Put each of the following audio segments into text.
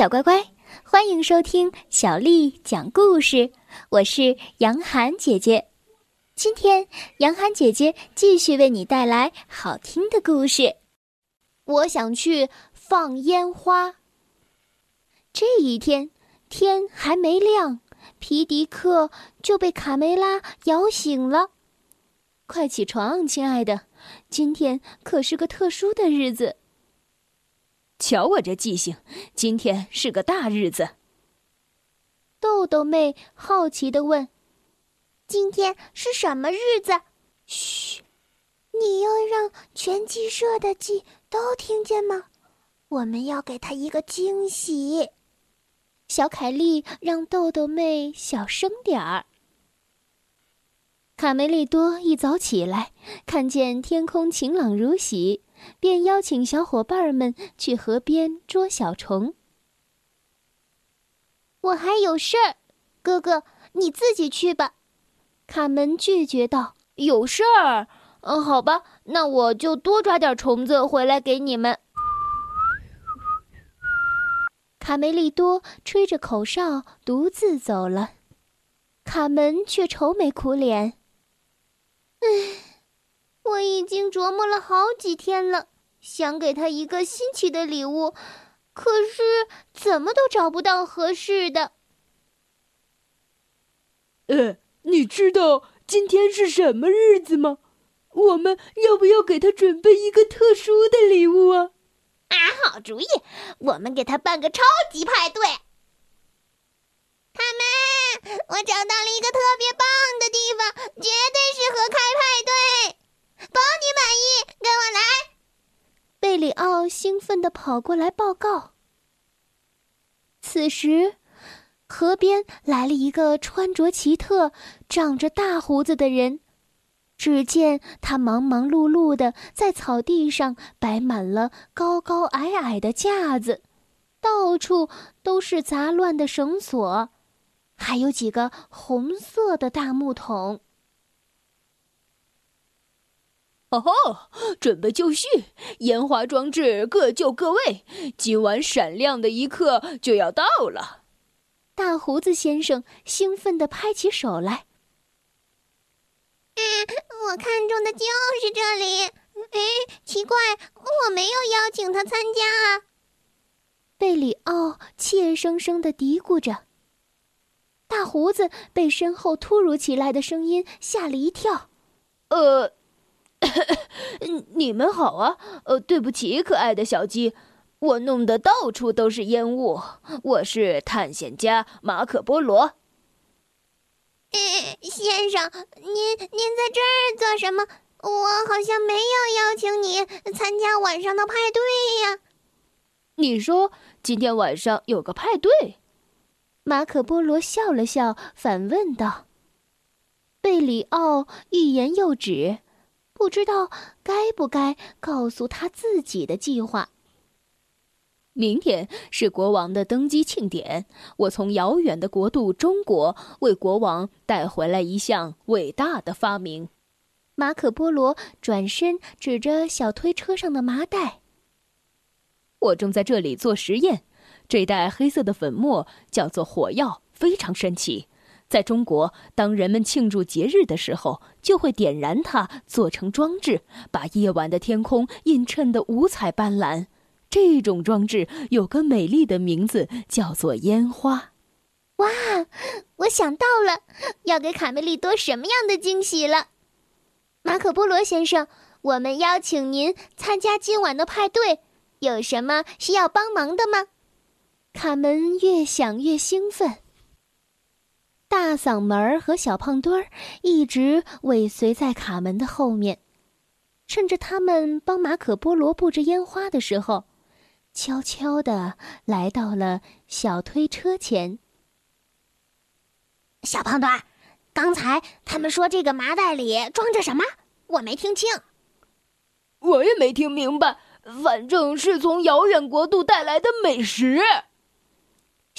小乖乖，欢迎收听小丽讲故事。我是杨涵姐姐，今天杨涵姐姐继续为你带来好听的故事。我想去放烟花。这一天天还没亮，皮迪克就被卡梅拉摇醒了。快起床，亲爱的，今天可是个特殊的日子。瞧我这记性，今天是个大日子。豆豆妹好奇的问：“今天是什么日子？”嘘，你要让全鸡舍的鸡都听见吗？我们要给他一个惊喜。小凯莉让豆豆妹小声点儿。卡梅利多一早起来，看见天空晴朗如洗。便邀请小伙伴们去河边捉小虫。我还有事儿，哥哥，你自己去吧。卡门拒绝道：“有事儿？嗯，好吧，那我就多抓点虫子回来给你们。”卡梅利多吹着口哨独自走了，卡门却愁眉苦脸：“。”我已经琢磨了好几天了，想给他一个新奇的礼物，可是怎么都找不到合适的。呃，你知道今天是什么日子吗？我们要不要给他准备一个特殊的礼物啊？啊，好主意！我们给他办个超级派对。他们，我找到了一个特别棒的地方，绝对适合开派对。包你满意，跟我来！贝里奥兴奋地跑过来报告。此时，河边来了一个穿着奇特、长着大胡子的人。只见他忙忙碌碌地在草地上摆满了高高矮矮的架子，到处都是杂乱的绳索，还有几个红色的大木桶。哦吼！准备就绪，烟花装置各就各位，今晚闪亮的一刻就要到了。大胡子先生兴奋地拍起手来。嗯，我看中的就是这里。哎，奇怪，我没有邀请他参加啊。贝里奥怯生生地嘀咕着。大胡子被身后突如其来的声音吓了一跳。呃。你们好啊，呃，对不起，可爱的小鸡，我弄得到处都是烟雾。我是探险家马可波罗。呃，先生，您您在这儿做什么？我好像没有邀请你参加晚上的派对呀。你说今天晚上有个派对？马可波罗笑了笑，反问道。贝里奥欲言又止。不知道该不该告诉他自己的计划。明天是国王的登基庆典，我从遥远的国度中国为国王带回来一项伟大的发明。马可波罗转身指着小推车上的麻袋：“我正在这里做实验，这袋黑色的粉末叫做火药，非常神奇。”在中国，当人们庆祝节日的时候，就会点燃它，做成装置，把夜晚的天空映衬得五彩斑斓。这种装置有个美丽的名字，叫做烟花。哇，我想到了，要给卡梅利多什么样的惊喜了？马可波罗先生，我们邀请您参加今晚的派对，有什么需要帮忙的吗？卡门越想越兴奋。大嗓门儿和小胖墩儿一直尾随在卡门的后面，趁着他们帮马可波罗布置烟花的时候，悄悄地来到了小推车前。小胖墩儿，刚才他们说这个麻袋里装着什么？我没听清。我也没听明白，反正是从遥远国度带来的美食。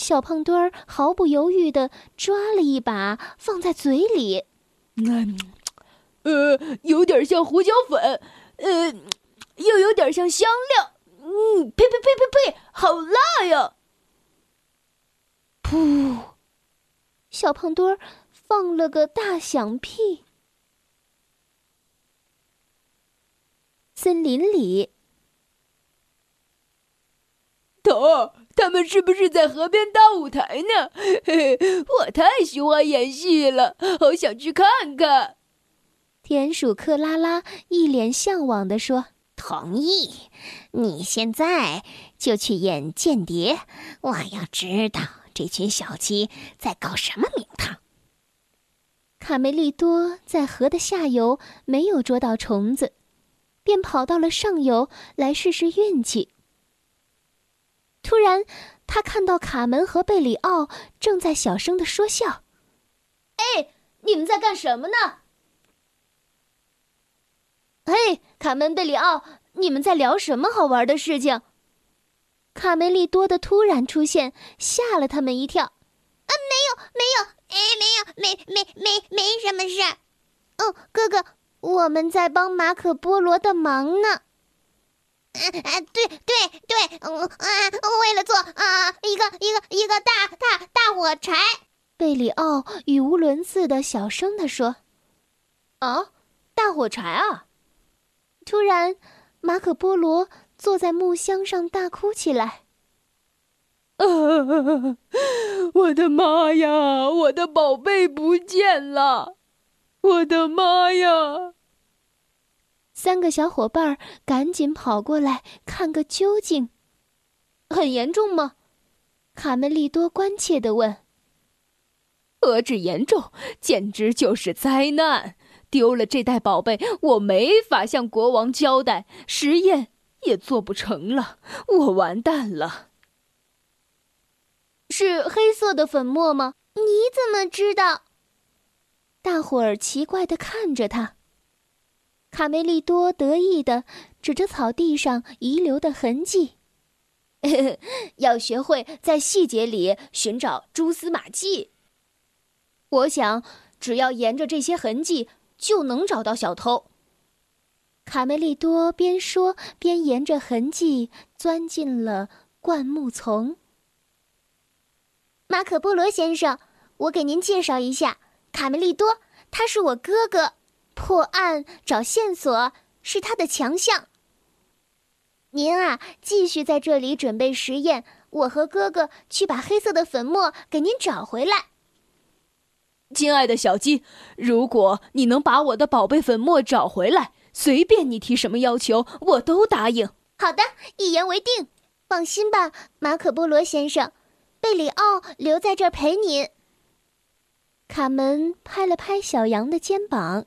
小胖墩儿毫不犹豫地抓了一把，放在嘴里。嗯，呃，有点像胡椒粉，呃，又有点像香料。嗯，呸呸呸呸呸，好辣呀！噗！小胖墩儿放了个大响屁。森林里，头，他们是不是在河边搭舞台呢？嘿嘿，我太喜欢演戏了，好想去看看。田鼠克拉拉一脸向往地说：“同意，你现在就去演间谍，我要知道这群小鸡在搞什么名堂。”卡梅利多在河的下游没有捉到虫子，便跑到了上游来试试运气。突然，他看到卡门和贝里奥正在小声的说笑：“哎，你们在干什么呢？”嘿，卡门、贝里奥，你们在聊什么好玩的事情？卡梅利多的突然出现吓了他们一跳。啊，没有，没有，哎，没有，没没没没什么事。哦，哥哥，我们在帮马可波罗的忙呢。啊啊，对对对，嗯啊，为了做啊一个一个一个大大大火柴。贝里奥语无伦次的小声的说：“啊，大火柴啊！”突然，马可波罗坐在木箱上大哭起来。啊！我的妈呀！我的宝贝不见了！我的妈呀！三个小伙伴赶紧跑过来看个究竟。很严重吗？卡梅利多关切的问。何止严重，简直就是灾难！丢了这袋宝贝，我没法向国王交代，实验也做不成了，我完蛋了。是黑色的粉末吗？你怎么知道？大伙儿奇怪的看着他。卡梅利多得意的指着草地上遗留的痕迹，要学会在细节里寻找蛛丝马迹。我想，只要沿着这些痕迹。就能找到小偷。卡梅利多边说边沿着痕迹钻进了灌木丛。马可波罗先生，我给您介绍一下，卡梅利多，他是我哥哥，破案找线索是他的强项。您啊，继续在这里准备实验，我和哥哥去把黑色的粉末给您找回来。亲爱的小鸡，如果你能把我的宝贝粉末找回来，随便你提什么要求，我都答应。好的，一言为定。放心吧，马可波罗先生，贝里奥留在这儿陪您。卡门拍了拍小羊的肩膀。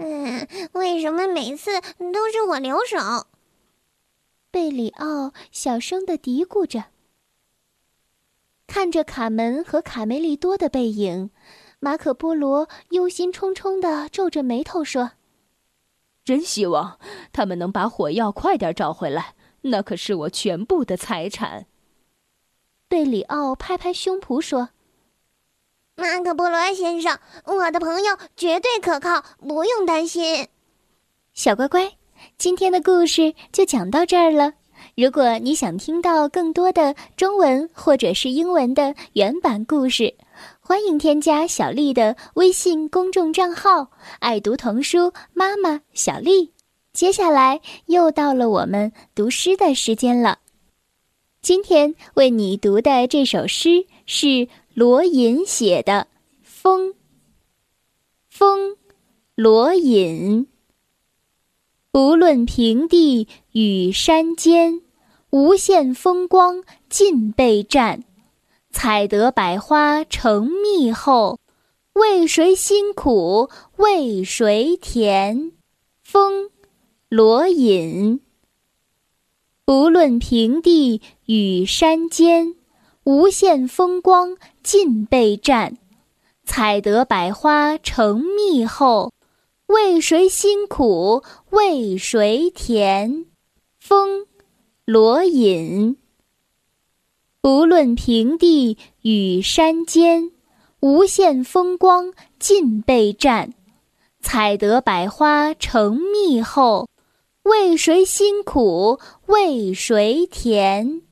嗯，为什么每次都是我留守？贝里奥小声的嘀咕着，看着卡门和卡梅利多的背影。马可波罗忧心忡忡的皱着眉头说：“真希望他们能把火药快点找回来，那可是我全部的财产。”贝里奥拍拍胸脯说：“马可波罗先生，我的朋友绝对可靠，不用担心。”小乖乖，今天的故事就讲到这儿了。如果你想听到更多的中文或者是英文的原版故事，欢迎添加小丽的微信公众账号“爱读童书妈妈小丽”。接下来又到了我们读诗的时间了。今天为你读的这首诗是罗隐写的《风》。风，罗隐。不论平地与山尖，无限风光尽被占。采得百花成蜜后，为谁辛苦为谁甜？风，罗隐。不论平地与山尖，无限风光尽被占。采得百花成蜜后，为谁辛苦为谁甜？风，罗隐。不论平地与山尖，无限风光尽被占。采得百花成蜜后，为谁辛苦为谁甜？